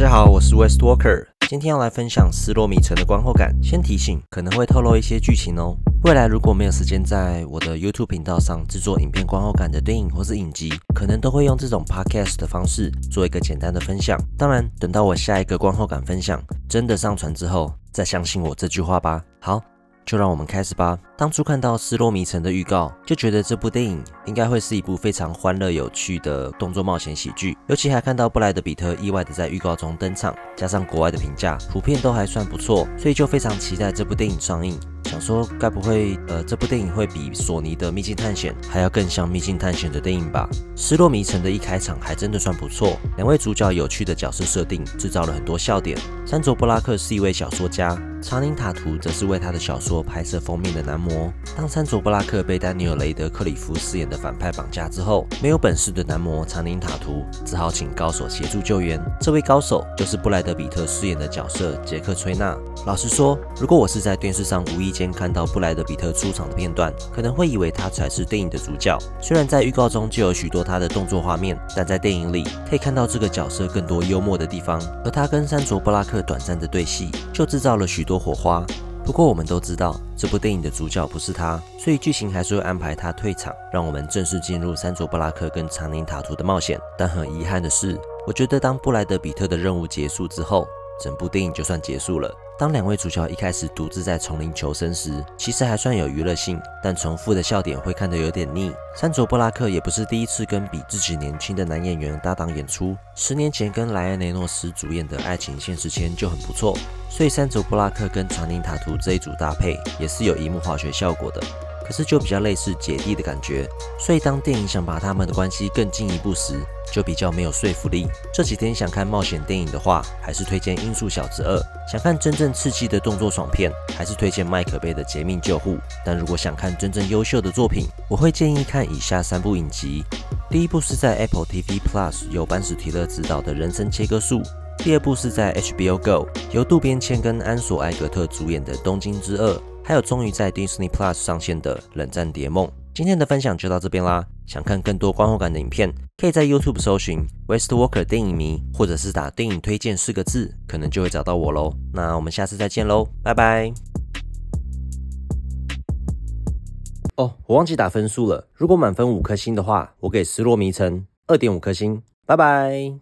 大家好，我是 West Walker，今天要来分享《失落迷城》的观后感。先提醒，可能会透露一些剧情哦。未来如果没有时间在我的 YouTube 频道上制作影片观后感的电影或是影集，可能都会用这种 Podcast 的方式做一个简单的分享。当然，等到我下一个观后感分享真的上传之后，再相信我这句话吧。好。就让我们开始吧。当初看到《失落迷城》的预告，就觉得这部电影应该会是一部非常欢乐有趣的动作冒险喜剧。尤其还看到布莱德比特意外的在预告中登场，加上国外的评价普遍都还算不错，所以就非常期待这部电影上映。想说，该不会呃，这部电影会比索尼的《秘境探险》还要更像《秘境探险》的电影吧？《失落迷城》的一开场还真的算不错，两位主角有趣的角色设定，制造了很多笑点。山卓布拉克是一位小说家，查宁塔图则是为他的小说拍摄封面的男模。当山卓布拉克被丹尼尔·雷德克里夫饰演的反派绑架之后，没有本事的男模查宁塔图只好请高手协助救援。这位高手就是布莱德比特饰演的角色杰克·崔纳。老实说，如果我是在电视上无意间看到布莱德比特出场的片段，可能会以为他才是电影的主角。虽然在预告中就有许多他的动作画面，但在电影里可以看到这个角色更多幽默的地方。而他跟山卓布拉克短暂的对戏，就制造了许多火花。不过我们都知道，这部电影的主角不是他，所以剧情还是会安排他退场，让我们正式进入山卓布拉克跟长宁塔图的冒险。但很遗憾的是，我觉得当布莱德比特的任务结束之后，整部电影就算结束了。当两位主角一开始独自在丛林求生时，其实还算有娱乐性，但重复的笑点会看得有点腻。山卓布拉克也不是第一次跟比自己年轻的男演员搭档演出，十年前跟莱恩雷诺斯主演的爱情现实片就很不错，所以山卓布拉克跟长宁塔图这一组搭配也是有一幕化学效果的。可是就比较类似姐弟的感觉，所以当电影想把他们的关系更进一步时，就比较没有说服力。这几天想看冒险电影的话，还是推荐《音速小子二》；想看真正刺激的动作爽片，还是推荐麦克贝的《劫命救护》。但如果想看真正优秀的作品，我会建议看以下三部影集：第一部是在 Apple TV Plus 由班史提勒执导的《人生切割术》；第二部是在 HBO Go 由渡边谦跟安索艾格特主演的《东京之二》。还有终于在 Disney Plus 上线的《冷战谍梦》。今天的分享就到这边啦。想看更多观后感的影片，可以在 YouTube 搜寻 West Walker 电影迷，或者是打“电影推荐”四个字，可能就会找到我喽。那我们下次再见喽，拜拜。哦，我忘记打分数了。如果满分五颗星的话，我给《失落迷城》二点五颗星。拜拜。